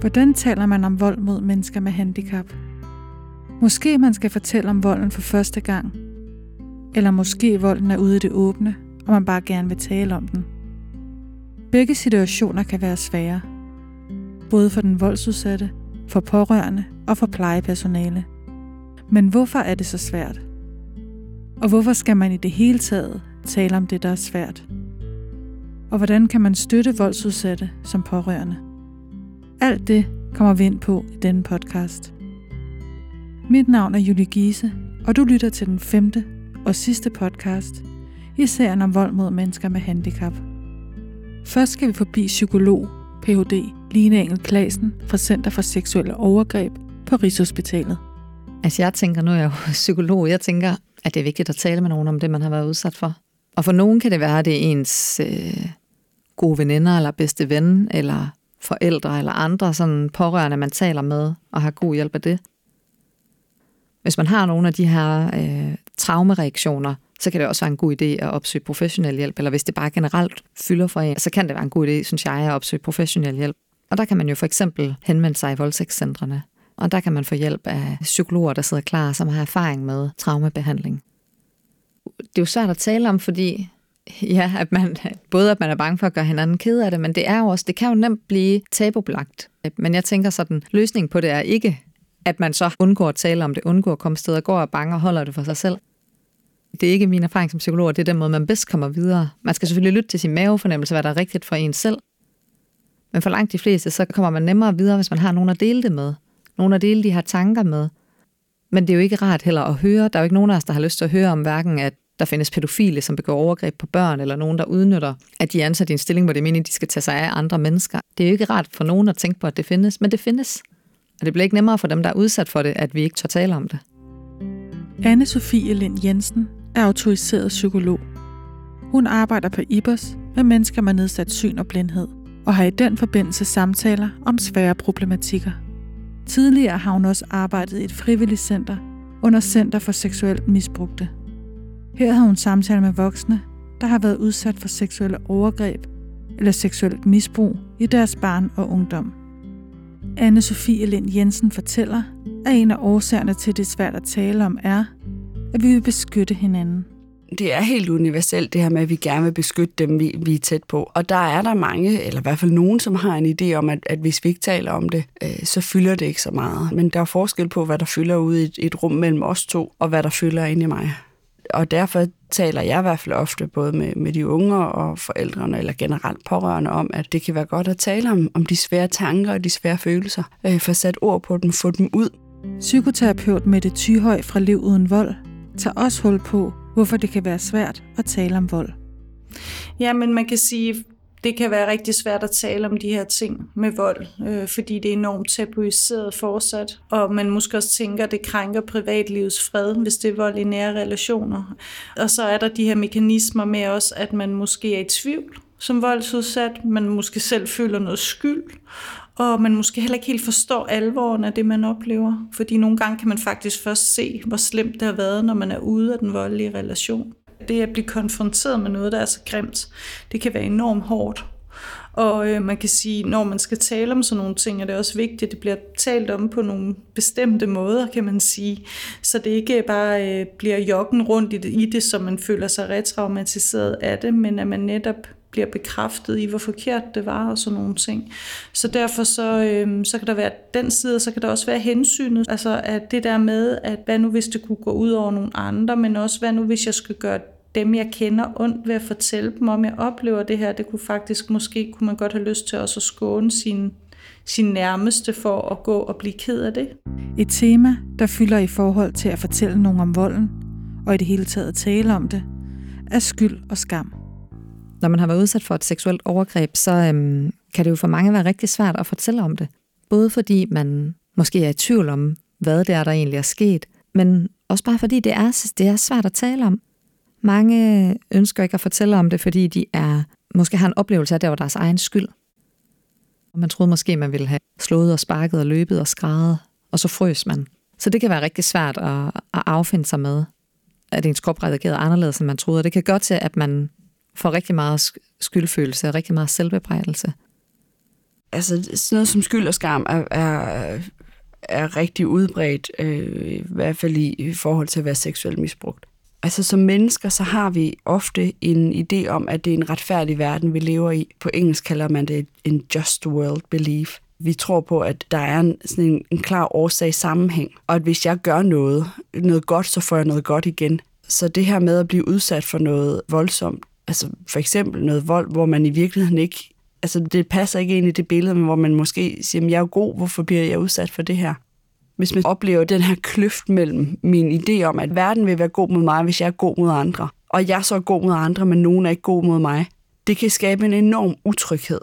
Hvordan taler man om vold mod mennesker med handicap? Måske man skal fortælle om volden for første gang. Eller måske volden er ude i det åbne, og man bare gerne vil tale om den. Begge situationer kan være svære. Både for den voldsudsatte, for pårørende og for plejepersonale. Men hvorfor er det så svært? Og hvorfor skal man i det hele taget tale om det, der er svært? Og hvordan kan man støtte voldsudsatte som pårørende? Alt det kommer vi ind på i denne podcast. Mit navn er Julie Giese, og du lytter til den femte og sidste podcast i serien om vold mod mennesker med handicap. Først skal vi forbi psykolog, Ph.D. Line Engel Klasen fra Center for Seksuelle Overgreb på Rigshospitalet. Altså jeg tænker, nu er jeg jo psykolog, jeg tænker, at det er vigtigt at tale med nogen om det, man har været udsat for. Og for nogen kan det være, at det er ens øh, gode veninder, eller bedste ven, eller forældre, eller andre sådan pårørende, man taler med, og har god hjælp af det. Hvis man har nogle af de her øh, traumereaktioner, så kan det også være en god idé at opsøge professionel hjælp, eller hvis det bare generelt fylder for en, så kan det være en god idé, synes jeg, at opsøge professionel hjælp. Og der kan man jo for eksempel henvende sig i voldtægtscentrene, og der kan man få hjælp af psykologer, der sidder klar, som har erfaring med traumebehandling. Det er jo svært at tale om, fordi ja, at man, både at man er bange for at gøre hinanden ked af det, men det er jo også, det kan jo nemt blive tabubelagt. Men jeg tænker sådan, løsningen på det er ikke, at man så undgår at tale om det, undgår at komme steder, går og bange og holder det for sig selv. Det er ikke min erfaring som psykolog, det er den måde, man bedst kommer videre. Man skal selvfølgelig lytte til sin mavefornemmelse, hvad der er rigtigt for en selv. Men for langt de fleste, så kommer man nemmere videre, hvis man har nogen at dele det med. Nogen at dele de her tanker med. Men det er jo ikke rart heller at høre. Der er jo ikke nogen af os, der har lyst til at høre om hverken, at der findes pædofile, som begår overgreb på børn, eller nogen, der udnytter, at de er ansat i en stilling, hvor det er meningen, de skal tage sig af andre mennesker. Det er jo ikke rart for nogen at tænke på, at det findes, men det findes. Og det bliver ikke nemmere for dem, der er udsat for det, at vi ikke tør tale om det. anne Sofie Lind Jensen er autoriseret psykolog. Hun arbejder på IBOS med mennesker med nedsat syn og blindhed, og har i den forbindelse samtaler om svære problematikker. Tidligere har hun også arbejdet i et frivilligt center under Center for Seksuelt Misbrugte. Her har hun samtaler med voksne, der har været udsat for seksuelle overgreb eller seksuelt misbrug i deres barn og ungdom. anne Sofie Lind Jensen fortæller, at en af årsagerne til, det er svært at tale om, er, at vi vil beskytte hinanden. Det er helt universelt det her med, at vi gerne vil beskytte dem, vi, vi er tæt på. Og der er der mange, eller i hvert fald nogen, som har en idé om, at, at hvis vi ikke taler om det, øh, så fylder det ikke så meget. Men der er forskel på, hvad der fylder ude i et, et rum mellem os to, og hvad der fylder inde i mig. Og derfor taler jeg i hvert fald ofte både med, med de unge og forældrene, eller generelt pårørende om, at det kan være godt at tale om, om de svære tanker og de svære følelser. Øh, få sat ord på dem, få dem ud. Psykoterapeut Mette Tyhøj fra Liv Uden Vold tager også hul på, hvorfor det kan være svært at tale om vold. Ja, men man kan sige, det kan være rigtig svært at tale om de her ting med vold, øh, fordi det er enormt tabuiseret fortsat, og man måske også tænker, at det krænker privatlivets fred, hvis det er vold i nære relationer. Og så er der de her mekanismer med også, at man måske er i tvivl som voldsudsat, man måske selv føler noget skyld, og man måske heller ikke helt forstår alvoren af det, man oplever. Fordi nogle gange kan man faktisk først se, hvor slemt det har været, når man er ude af den voldelige relation. Det at blive konfronteret med noget, der er så grimt, det kan være enormt hårdt. Og øh, man kan sige, når man skal tale om sådan nogle ting, er det også vigtigt, at det bliver talt om på nogle bestemte måder, kan man sige. Så det ikke bare øh, bliver joggen rundt i det, i det, så man føler sig retraumatiseret af det, men at man netop bliver bekræftet i, hvor forkert det var og sådan nogle ting. Så derfor så, øhm, så kan der være den side, og så kan der også være hensynet. Altså at det der med, at hvad nu hvis det kunne gå ud over nogle andre, men også hvad nu hvis jeg skulle gøre dem, jeg kender ondt ved at fortælle dem om, jeg oplever det her. Det kunne faktisk, måske kunne man godt have lyst til også at skåne sin, sin nærmeste for at gå og blive ked af det. Et tema, der fylder i forhold til at fortælle nogen om volden, og i det hele taget tale om det, er skyld og skam. Når man har været udsat for et seksuelt overgreb, så øhm, kan det jo for mange være rigtig svært at fortælle om det. Både fordi man måske er i tvivl om, hvad det er, der egentlig er sket, men også bare fordi det er, det er svært at tale om. Mange ønsker ikke at fortælle om det, fordi de er måske har en oplevelse af, at det var deres egen skyld. Man troede måske, man ville have slået og sparket og løbet og skrevet, og så frøs man. Så det kan være rigtig svært at, at affinde sig med, at ens krop reagerede anderledes, end man troede. Og det kan godt til, at man får rigtig meget skyldfølelse og rigtig meget selvbebrejdelse. Altså sådan noget som skyld og skam er, er, er rigtig udbredt, øh, i hvert fald i, i forhold til at være seksuelt misbrugt. Altså som mennesker, så har vi ofte en idé om, at det er en retfærdig verden, vi lever i. På engelsk kalder man det en just world belief. Vi tror på, at der er en, sådan en, en klar årsag-sammenhæng, og at hvis jeg gør noget, noget godt, så får jeg noget godt igen. Så det her med at blive udsat for noget voldsomt, altså for eksempel noget vold, hvor man i virkeligheden ikke, altså det passer ikke ind i det billede, men hvor man måske siger, jeg er god, hvorfor bliver jeg udsat for det her? Hvis man oplever den her kløft mellem min idé om, at verden vil være god mod mig, hvis jeg er god mod andre, og jeg så er god mod andre, men nogen er ikke god mod mig, det kan skabe en enorm utryghed.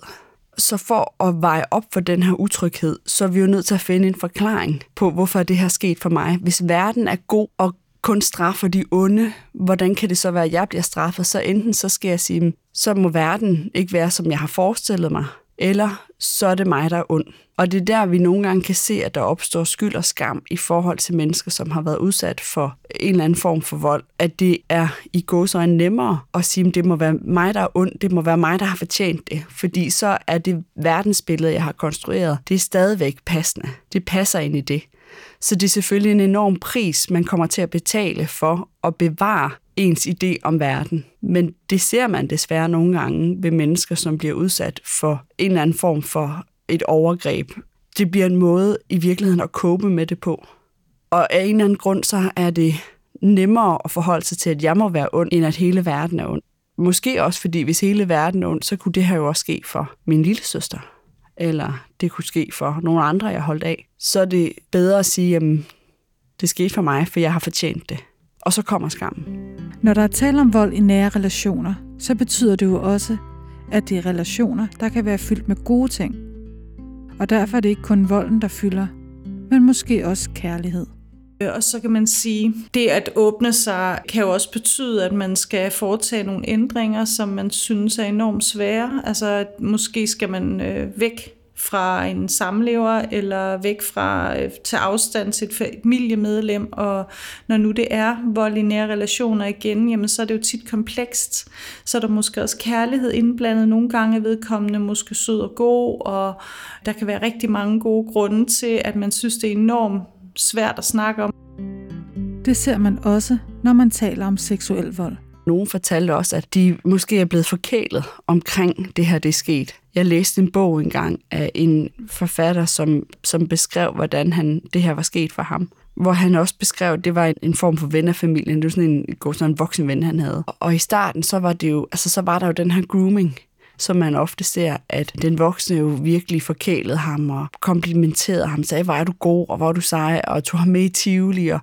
Så for at veje op for den her utryghed, så er vi jo nødt til at finde en forklaring på, hvorfor det her sket for mig. Hvis verden er god og kun straffer de onde, hvordan kan det så være, at jeg bliver straffet? Så enten så skal jeg sige, så må verden ikke være, som jeg har forestillet mig, eller så er det mig, der er ond. Og det er der, vi nogle gange kan se, at der opstår skyld og skam i forhold til mennesker, som har været udsat for en eller anden form for vold. At det er i gåsøjne nemmere at sige, at det må være mig, der er ond, det må være mig, der har fortjent det. Fordi så er det verdensbillede, jeg har konstrueret, det er stadigvæk passende. Det passer ind i det. Så det er selvfølgelig en enorm pris, man kommer til at betale for at bevare ens idé om verden. Men det ser man desværre nogle gange ved mennesker, som bliver udsat for en eller anden form for et overgreb. Det bliver en måde i virkeligheden at kåbe med det på. Og af en eller anden grund, så er det nemmere at forholde sig til, at jeg må være ond, end at hele verden er ond. Måske også fordi, hvis hele verden er ond, så kunne det her jo også ske for min lille søster. Eller det kunne ske for nogle andre, jeg holdt af. Så er det bedre at sige, at det skete for mig, for jeg har fortjent det. Og så kommer skammen. Når der er tale om vold i nære relationer, så betyder det jo også, at det er relationer, der kan være fyldt med gode ting. Og derfor er det ikke kun volden, der fylder, men måske også kærlighed. Og så kan man sige, det at åbne sig kan jo også betyde, at man skal foretage nogle ændringer, som man synes er enormt svære. Altså at måske skal man øh, væk fra en samlever eller væk fra øh, til afstand til et familiemedlem, og når nu det er vold i nære relationer igen, jamen så er det jo tit komplekst. Så er der måske også kærlighed indblandet. Nogle gange er vedkommende måske sød og god, og der kan være rigtig mange gode grunde til, at man synes, det er enormt svært at snakke om. Det ser man også, når man taler om seksuel vold. Nogen fortalte også, at de måske er blevet forkælet omkring det her, det er sket. Jeg læste en bog engang af en forfatter, som, som beskrev, hvordan han, det her var sket for ham. Hvor han også beskrev, at det var en, en form for ven af familien. Det var sådan en, sådan en voksen ven, han havde. Og, og i starten, så var, det jo, altså, så var der jo den her grooming som man ofte ser, at den voksne jo virkelig forkælede ham og komplimenterede ham, sagde, hvor er du god, og hvor er du sej, og tog ham med i Tivoli, og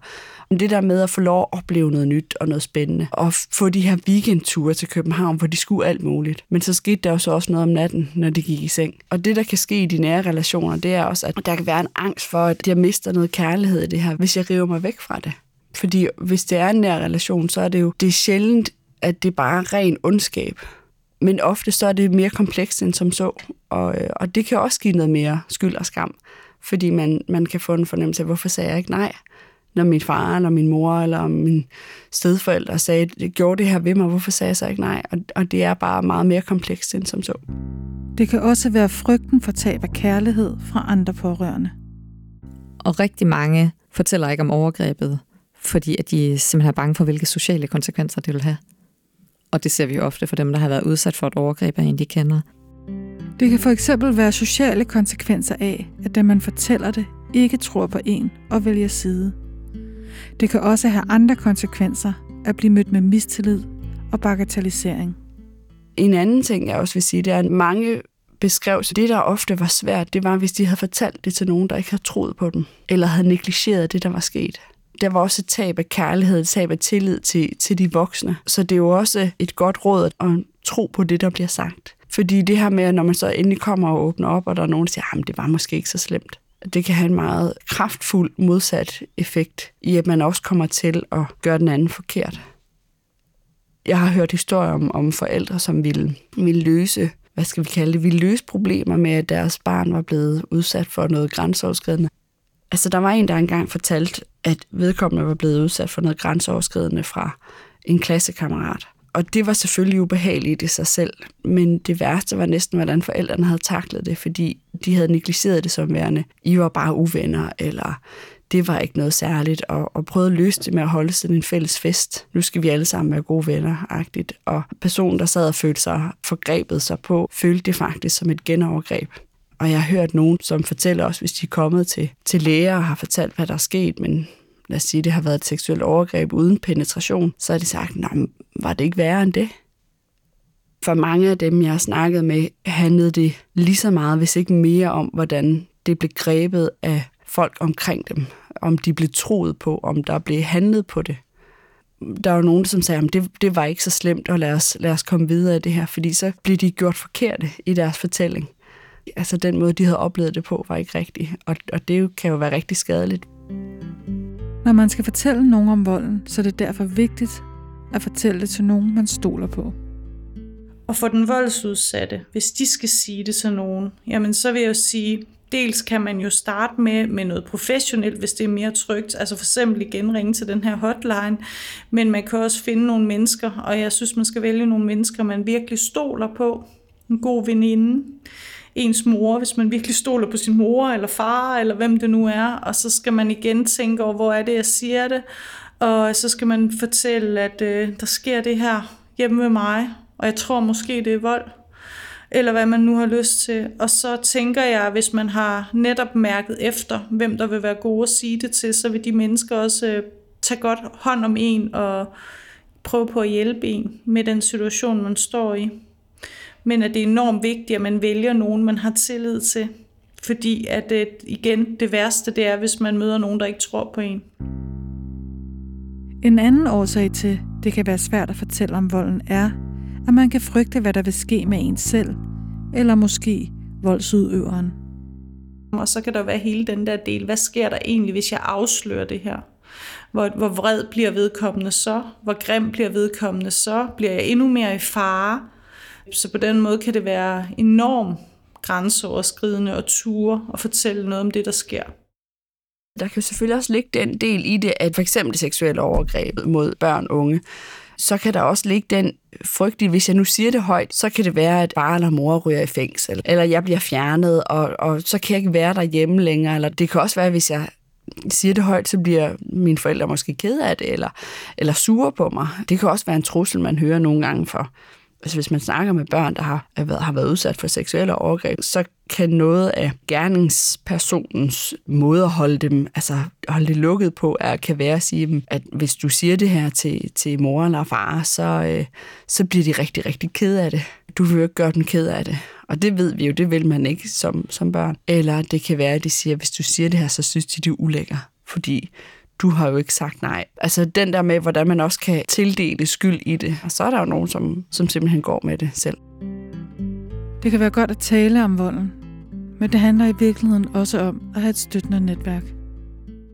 det der med at få lov at opleve noget nyt og noget spændende, og få de her weekendture til København, hvor de skulle alt muligt. Men så skete der jo så også noget om natten, når de gik i seng. Og det, der kan ske i de nære relationer, det er også, at der kan være en angst for, at jeg mister noget kærlighed i det her, hvis jeg river mig væk fra det. Fordi hvis det er en nær relation, så er det jo det er sjældent, at det bare er ren ondskab. Men ofte så er det mere komplekst end som så, og, øh, og det kan også give noget mere skyld og skam, fordi man, man kan få en fornemmelse af, hvorfor sagde jeg ikke nej? Når min far eller min mor eller min stedforældre sagde, det gjorde det her ved mig, hvorfor sagde jeg så ikke nej? Og, og det er bare meget mere komplekst end som så. Det kan også være frygten for tab af kærlighed fra andre pårørende. Og rigtig mange fortæller ikke om overgrebet, fordi at de simpelthen er bange for, hvilke sociale konsekvenser det vil have. Og det ser vi ofte for dem, der har været udsat for et overgreb af en, de kender. Det kan for eksempel være sociale konsekvenser af, at dem man fortæller det, ikke tror på en og vælger side. Det kan også have andre konsekvenser at blive mødt med mistillid og bagatellisering. En anden ting, jeg også vil sige, det er, at mange beskrev, så det, der ofte var svært, det var, hvis de havde fortalt det til nogen, der ikke havde troet på dem, eller havde negligeret det, der var sket der var også et tab af kærlighed, et tab af tillid til, til de voksne. Så det er jo også et godt råd at tro på det, der bliver sagt. Fordi det her med, at når man så endelig kommer og åbner op, og der er nogen, der siger, at det var måske ikke så slemt. Det kan have en meget kraftfuld modsat effekt i, at man også kommer til at gøre den anden forkert. Jeg har hørt historier om, om forældre, som ville, ville løse hvad skal vi kalde det, ville løse problemer med, at deres barn var blevet udsat for noget grænseoverskridende. Altså, der var en, der engang fortalte, at vedkommende var blevet udsat for noget grænseoverskridende fra en klassekammerat. Og det var selvfølgelig ubehageligt i sig selv, men det værste var næsten, hvordan forældrene havde taklet det, fordi de havde negligeret det som værende, I var bare uvenner, eller det var ikke noget særligt, og, og prøvede at løse det med at holde sådan en fælles fest. Nu skal vi alle sammen være gode venner, agtigt. Og personen, der sad og følte sig forgrebet sig på, følte det faktisk som et genovergreb. Og jeg har hørt nogen, som fortæller også, hvis de er kommet til, til læger og har fortalt, hvad der er sket, men lad os sige, det har været et seksuelt overgreb uden penetration, så har de sagt, nej, var det ikke værre end det? For mange af dem, jeg har snakket med, handlede det lige så meget, hvis ikke mere om, hvordan det blev grebet af folk omkring dem. Om de blev troet på, om der blev handlet på det. Der var nogen, som sagde, at det, det var ikke så slemt, og lad os, lad os komme videre i det her, fordi så bliver de gjort forkerte i deres fortælling. Altså den måde, de havde oplevet det på, var ikke rigtig, og, og det kan jo være rigtig skadeligt. Når man skal fortælle nogen om volden, så er det derfor vigtigt at fortælle det til nogen, man stoler på. Og for den voldsudsatte, hvis de skal sige det til nogen, jamen så vil jeg jo sige, dels kan man jo starte med, med noget professionelt, hvis det er mere trygt, altså for eksempel igen ringe til den her hotline, men man kan også finde nogle mennesker, og jeg synes, man skal vælge nogle mennesker, man virkelig stoler på. En god veninde, ens mor, hvis man virkelig stoler på sin mor eller far, eller hvem det nu er, og så skal man igen tænke over, hvor er det, jeg siger det, og så skal man fortælle, at øh, der sker det her hjemme ved mig, og jeg tror måske, det er vold, eller hvad man nu har lyst til. Og så tænker jeg, hvis man har netop mærket efter, hvem der vil være gode at sige det til, så vil de mennesker også øh, tage godt hånd om en og prøve på at hjælpe en med den situation, man står i men at det er enormt vigtigt, at man vælger nogen, man har tillid til. Fordi at det, igen, det værste det er, hvis man møder nogen, der ikke tror på en. En anden årsag til, det kan være svært at fortælle om volden, er, at man kan frygte, hvad der vil ske med en selv, eller måske voldsudøveren. Og så kan der være hele den der del, hvad sker der egentlig, hvis jeg afslører det her? Hvor, hvor vred bliver vedkommende så? Hvor grim bliver vedkommende så? Bliver jeg endnu mere i fare? Så på den måde kan det være enormt grænseoverskridende og ture og fortælle noget om det, der sker. Der kan selvfølgelig også ligge den del i det, at for eksempel seksuelle overgreb mod børn og unge, så kan der også ligge den frygt i, hvis jeg nu siger det højt, så kan det være, at far eller mor ryger i fængsel, eller jeg bliver fjernet, og, og så kan jeg ikke være derhjemme længere, eller det kan også være, hvis jeg siger det højt, så bliver mine forældre måske ked af det, eller, eller sure på mig. Det kan også være en trussel, man hører nogle gange for altså hvis man snakker med børn, der har, øh, har været udsat for seksuelle overgreb, så kan noget af gerningspersonens måde at holde dem, altså holde det lukket på, er, kan være at sige dem, at hvis du siger det her til, til mor eller far, så, øh, så bliver de rigtig, rigtig ked af det. Du vil jo ikke gøre dem ked af det. Og det ved vi jo, det vil man ikke som, som børn. Eller det kan være, at de siger, at hvis du siger det her, så synes de, det er ulækker. Fordi du har jo ikke sagt nej. Altså den der med, hvordan man også kan tildele skyld i det. Og så er der jo nogen, som, som simpelthen går med det selv. Det kan være godt at tale om volden, men det handler i virkeligheden også om at have et støttende netværk.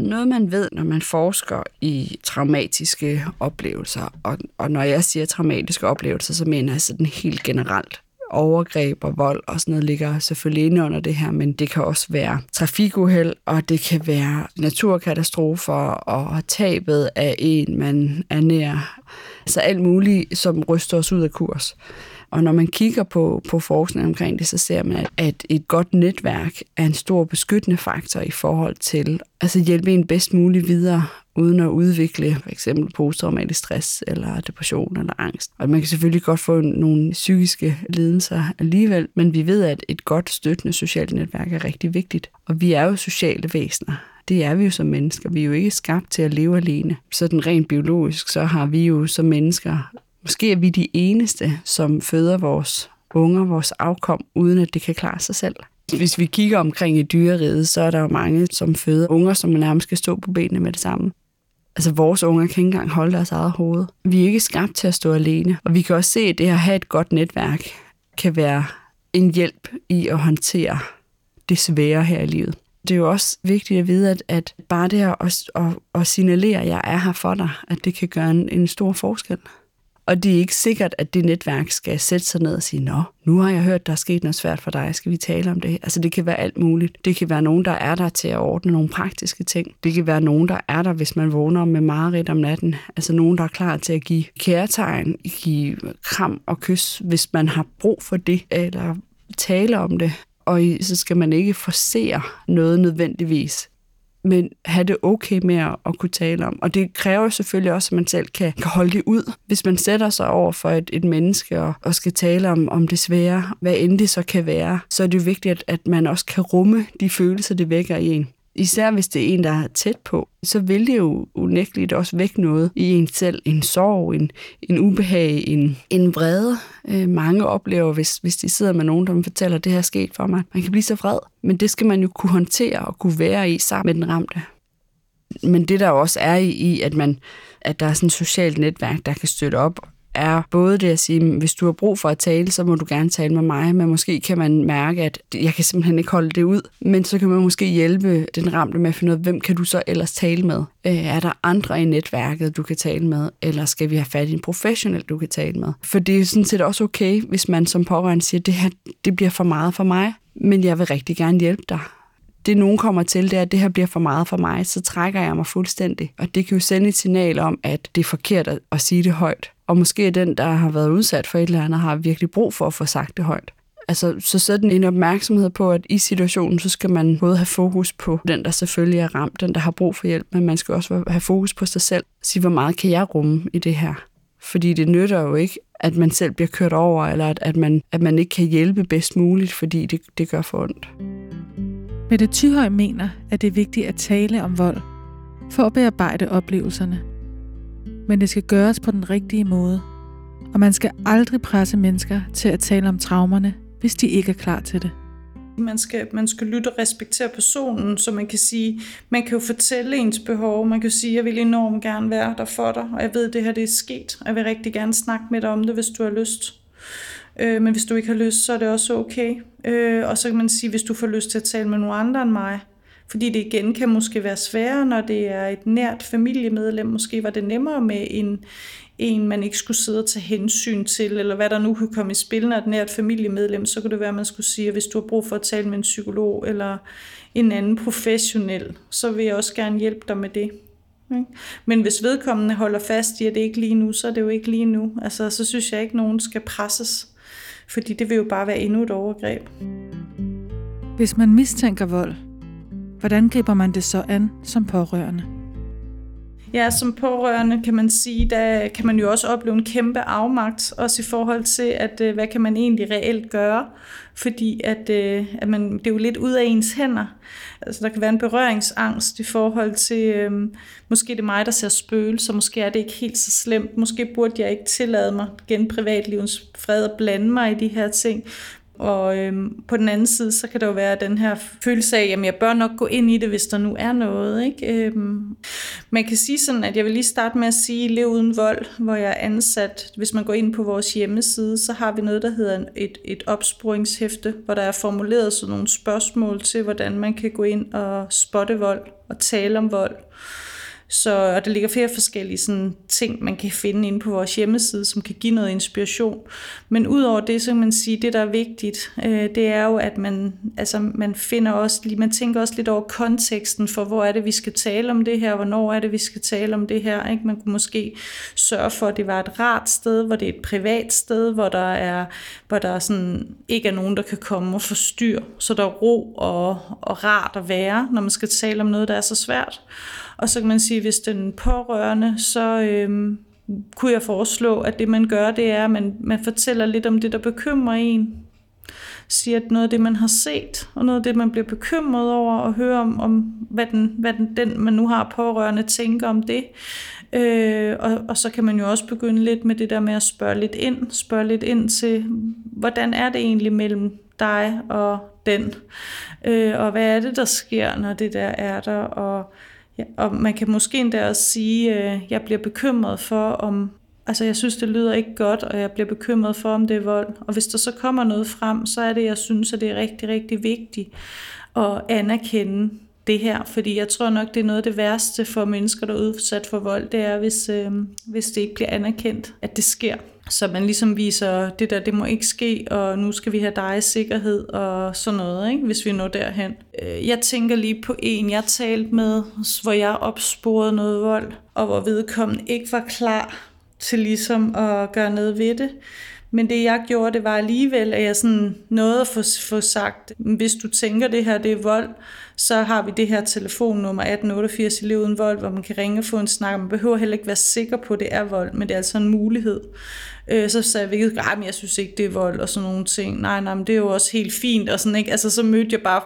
Noget man ved, når man forsker i traumatiske oplevelser, og, og når jeg siger traumatiske oplevelser, så mener jeg sådan helt generelt overgreb og vold og sådan noget ligger selvfølgelig inde under det her, men det kan også være trafikuheld, og det kan være naturkatastrofer og tabet af en, man er nær. Altså alt muligt, som ryster os ud af kurs. Og når man kigger på, på forskning omkring det, så ser man, at et godt netværk er en stor beskyttende faktor i forhold til altså hjælpe en bedst muligt videre, uden at udvikle for eksempel posttraumatisk stress eller depression eller angst. Og man kan selvfølgelig godt få nogle psykiske lidelser alligevel, men vi ved, at et godt støttende socialt netværk er rigtig vigtigt. Og vi er jo sociale væsener. Det er vi jo som mennesker. Vi er jo ikke skabt til at leve alene. Sådan rent biologisk, så har vi jo som mennesker Måske er vi de eneste, som føder vores unger, vores afkom, uden at det kan klare sig selv. Hvis vi kigger omkring i dyreriget, så er der jo mange, som føder unger, som nærmest skal stå på benene med det samme. Altså vores unger kan ikke engang holde deres eget hoved. Vi er ikke skabt til at stå alene. Og vi kan også se, at det at have et godt netværk kan være en hjælp i at håndtere det svære her i livet. Det er jo også vigtigt at vide, at, at bare det at, at, at signalere, at jeg er her for dig, at det kan gøre en, en stor forskel. Og det er ikke sikkert, at det netværk skal sætte sig ned og sige, nå, nu har jeg hørt, der er sket noget svært for dig, skal vi tale om det? Altså det kan være alt muligt. Det kan være nogen, der er der til at ordne nogle praktiske ting. Det kan være nogen, der er der, hvis man vågner med mareridt om natten. Altså nogen, der er klar til at give kærtegn, give kram og kys, hvis man har brug for det, eller tale om det. Og så skal man ikke forsere noget nødvendigvis men have det okay med at kunne tale om. Og det kræver selvfølgelig også, at man selv kan, kan holde det ud. Hvis man sætter sig over for et, et menneske og, og skal tale om, om det svære, hvad end det så kan være, så er det vigtigt, at, at man også kan rumme de følelser, det vækker i en. Især hvis det er en, der er tæt på, så vil det jo unægteligt også vække noget i en selv. En sorg, en, en ubehag, en, en vrede. Øh, mange oplever, hvis, hvis de sidder med nogen, der fortæller, at det her er sket for mig. Man kan blive så vred, men det skal man jo kunne håndtere og kunne være i sammen med den ramte. Men det der også er i, i at, man, at der er sådan et socialt netværk, der kan støtte op er både det at sige, mm, hvis du har brug for at tale, så må du gerne tale med mig, men måske kan man mærke, at jeg kan simpelthen ikke holde det ud. Men så kan man måske hjælpe den ramte med at finde ud af, hvem kan du så ellers tale med? Øh, er der andre i netværket, du kan tale med? Eller skal vi have fat i en professionel, du kan tale med? For det er sådan set også okay, hvis man som pårørende siger, det her det bliver for meget for mig, men jeg vil rigtig gerne hjælpe dig det nogen kommer til, det er, at det her bliver for meget for mig, så trækker jeg mig fuldstændig. Og det kan jo sende et signal om, at det er forkert at sige det højt. Og måske er den, der har været udsat for et eller andet, har virkelig brug for at få sagt det højt. Altså, så sådan en opmærksomhed på, at i situationen, så skal man både have fokus på den, der selvfølgelig er ramt, den, der har brug for hjælp, men man skal også have fokus på sig selv. Sige, hvor meget kan jeg rumme i det her? Fordi det nytter jo ikke, at man selv bliver kørt over, eller at, at, man, at man ikke kan hjælpe bedst muligt, fordi det, det gør for ondt. Mette Thyhøj mener, at det er vigtigt at tale om vold, for at bearbejde oplevelserne. Men det skal gøres på den rigtige måde, og man skal aldrig presse mennesker til at tale om traumerne, hvis de ikke er klar til det. Man skal, man skal lytte og respektere personen, så man kan sige, man kan jo fortælle ens behov, man kan jo sige, jeg vil enormt gerne være der for dig, og jeg ved, at det her det er sket, og jeg vil rigtig gerne snakke med dig om det, hvis du har lyst. Øh, men hvis du ikke har lyst, så er det også okay. Øh, og så kan man sige, hvis du får lyst til at tale med nogen andre end mig, fordi det igen kan måske være sværere, når det er et nært familiemedlem. Måske var det nemmere med en, en, man ikke skulle sidde og tage hensyn til, eller hvad der nu kunne komme i spil, når et nært familiemedlem, så kunne det være, at man skulle sige, at hvis du har brug for at tale med en psykolog eller en anden professionel, så vil jeg også gerne hjælpe dig med det. Men hvis vedkommende holder fast i, at det ikke lige nu, så er det jo ikke lige nu. Altså, så synes jeg ikke, at nogen skal presses fordi det vil jo bare være endnu et overgreb. Hvis man mistænker vold, hvordan griber man det så an som pårørende? Ja, som pårørende kan man sige, der kan man jo også opleve en kæmpe afmagt, også i forhold til, at øh, hvad kan man egentlig reelt gøre, fordi at, øh, at man, det er jo lidt ud af ens hænder. Altså der kan være en berøringsangst i forhold til, øhm, måske det er mig, der ser spøgelser, måske er det ikke helt så slemt, måske burde jeg ikke tillade mig gen privatlivens fred at blande mig i de her ting, og øhm, på den anden side, så kan der jo være den her følelse af, at jeg bør nok gå ind i det, hvis der nu er noget. Ikke? Øhm, man kan sige sådan, at jeg vil lige starte med at sige Lev uden vold, hvor jeg er ansat. Hvis man går ind på vores hjemmeside, så har vi noget, der hedder et, et opsporingshæfte, hvor der er formuleret sådan nogle spørgsmål til, hvordan man kan gå ind og spotte vold og tale om vold. Så, og der ligger flere forskellige sådan, ting, man kan finde inde på vores hjemmeside, som kan give noget inspiration. Men udover det, så kan man sige, det der er vigtigt, øh, det er jo, at man, altså, man finder også, man tænker også lidt over konteksten for, hvor er det, vi skal tale om det her, hvornår er det, vi skal tale om det her. Ikke? Man kunne måske sørge for, at det var et rart sted, hvor det er et privat sted, hvor der er, hvor der er sådan, ikke er nogen, der kan komme og forstyrre, så der er ro og, og rart at være, når man skal tale om noget, der er så svært. Og så kan man sige, hvis den pårørende, så øh, kunne jeg foreslå, at det man gør, det er, at man, man fortæller lidt om det, der bekymrer en. Siger at noget af det, man har set, og noget af det, man bliver bekymret over, og høre om, om hvad, den, hvad den, den, man nu har pårørende, tænker om det. Øh, og, og så kan man jo også begynde lidt med det der med at spørge lidt ind, spørge lidt ind til, hvordan er det egentlig mellem dig og den, øh, og hvad er det, der sker, når det der er der, og Ja, og man kan måske endda også sige, at øh, jeg bliver bekymret for, om altså jeg synes, det lyder ikke godt, og jeg bliver bekymret for, om det er vold. Og hvis der så kommer noget frem, så er det, jeg synes, at det er rigtig, rigtig vigtigt at anerkende det her, fordi jeg tror nok, det er noget af det værste for mennesker, der er udsat for vold, det er, hvis, øh, hvis det ikke bliver anerkendt, at det sker. Så man ligesom viser, det der, det må ikke ske, og nu skal vi have dig i sikkerhed og sådan noget, ikke? hvis vi når derhen. Øh, jeg tænker lige på en, jeg talte med, hvor jeg opsporede noget vold, og hvor vedkommende ikke var klar til ligesom at gøre noget ved det. Men det jeg gjorde, det var alligevel, at jeg sådan nåede at få, få sagt, hvis du tænker, det her det er vold, så har vi det her telefonnummer 1888 i Liv uden vold, hvor man kan ringe og få en snak. Man behøver heller ikke være sikker på, at det er vold, men det er altså en mulighed. Øh, så sagde jeg, at jeg synes ikke, det er vold og sådan nogle ting. Nej, nej, men det er jo også helt fint. Og sådan, ikke? Altså, så mødte jeg bare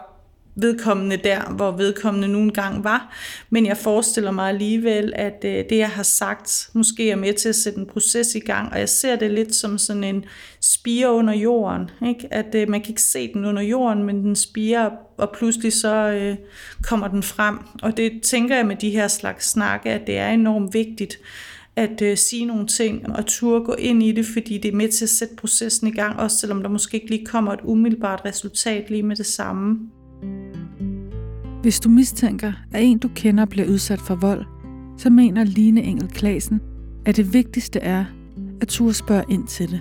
vedkommende der, hvor vedkommende nu engang var. Men jeg forestiller mig alligevel, at øh, det, jeg har sagt, måske er med til at sætte en proces i gang, og jeg ser det lidt som sådan en spire under jorden. Ikke? At øh, man kan ikke se den under jorden, men den spiger, og pludselig så øh, kommer den frem. Og det tænker jeg med de her slags snakke, at det er enormt vigtigt, at øh, sige nogle ting og turde gå ind i det, fordi det er med til at sætte processen i gang, også selvom der måske ikke lige kommer et umiddelbart resultat lige med det samme. Hvis du mistænker, at en du kender bliver udsat for vold, så mener Line Engel Klasen, at det vigtigste er at turde spørge ind til det.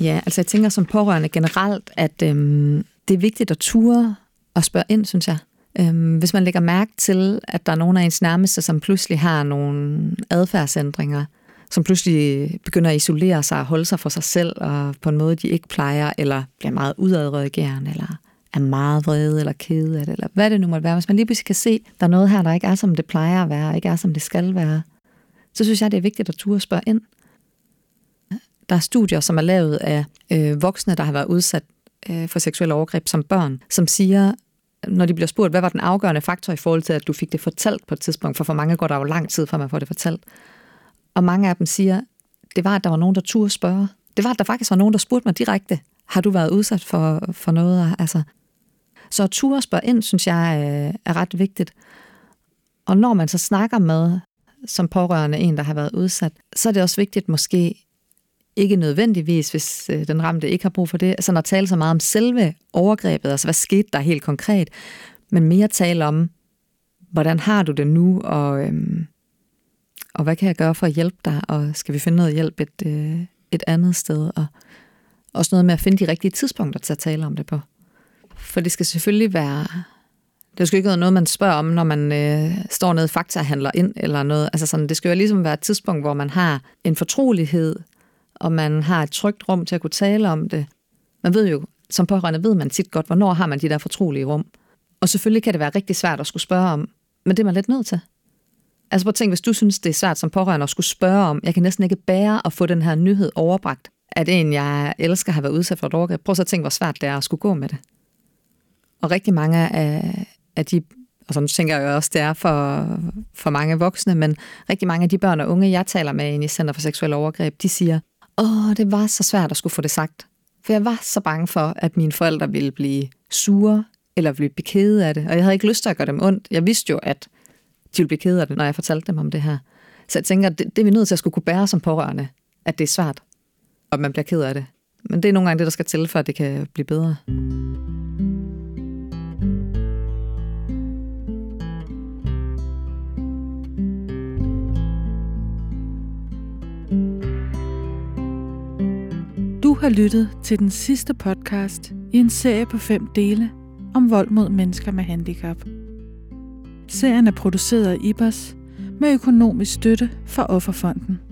Ja, altså jeg tænker som pårørende generelt, at øhm, det er vigtigt at ture og spørge ind, synes jeg. Øhm, hvis man lægger mærke til, at der er nogen af ens nærmeste, som pludselig har nogle adfærdsændringer, som pludselig begynder at isolere sig og holde sig for sig selv, og på en måde, de ikke plejer, eller bliver meget udadreagerende, eller er meget vrede eller kede af det, eller hvad det nu måtte være. Hvis man lige pludselig kan se, at der er noget her, der ikke er, som det plejer at være, ikke er, som det skal være, så synes jeg, det er vigtigt at turde spørge ind. Der er studier, som er lavet af øh, voksne, der har været udsat øh, for seksuelle overgreb som børn, som siger, når de bliver spurgt, hvad var den afgørende faktor i forhold til, at du fik det fortalt på et tidspunkt, for for mange går der jo lang tid, før man får det fortalt. Og mange af dem siger, det var, at der var nogen, der turde spørge. Det var, at der faktisk var nogen, der spurgte mig direkte, har du været udsat for, for noget? Altså, så at ture spørge ind, synes jeg øh, er ret vigtigt. Og når man så snakker med som pårørende en, der har været udsat, så er det også vigtigt måske ikke nødvendigvis, hvis øh, den ramte ikke har brug for det, sådan at tale så meget om selve overgrebet, altså hvad skete der helt konkret, men mere tale om, hvordan har du det nu, og, øhm, og hvad kan jeg gøre for at hjælpe dig, og skal vi finde noget hjælp et, øh, et andet sted, og også noget med at finde de rigtige tidspunkter til at tale om det på. For det skal selvfølgelig være... Det skal ikke være noget, man spørger om, når man øh, står nede i fakta handler ind eller noget. Altså sådan, det skal jo ligesom være et tidspunkt, hvor man har en fortrolighed, og man har et trygt rum til at kunne tale om det. Man ved jo, som pårørende ved man tit godt, hvornår har man de der fortrolige rum. Og selvfølgelig kan det være rigtig svært at skulle spørge om, men det er man lidt nødt til. Altså prøv at tænke, hvis du synes, det er svært som pårørende at skulle spørge om, jeg kan næsten ikke bære at få den her nyhed overbragt, at en, jeg elsker, har været udsat for et overgreb. Prøv så at tænke, hvor svært det er at skulle gå med det. Og rigtig mange af, af de, og sådan tænker jeg jo også, det er for, for mange voksne, men rigtig mange af de børn og unge, jeg taler med i Center for Seksuelle Overgreb, de siger, åh, det var så svært at skulle få det sagt. For jeg var så bange for, at mine forældre ville blive sure, eller blive kede af det. Og jeg havde ikke lyst til at gøre dem ondt. Jeg vidste jo, at de ville blive kede af det, når jeg fortalte dem om det her. Så jeg tænker, det, det er vi nødt til at skulle kunne bære som pårørende, at det er svært, og man bliver ked af det. Men det er nogle gange det, der skal til, for at det kan blive bedre. Har lyttet til den sidste podcast i en serie på fem dele om vold mod mennesker med handicap. Serien er produceret af IBAS med økonomisk støtte fra Offerfonden.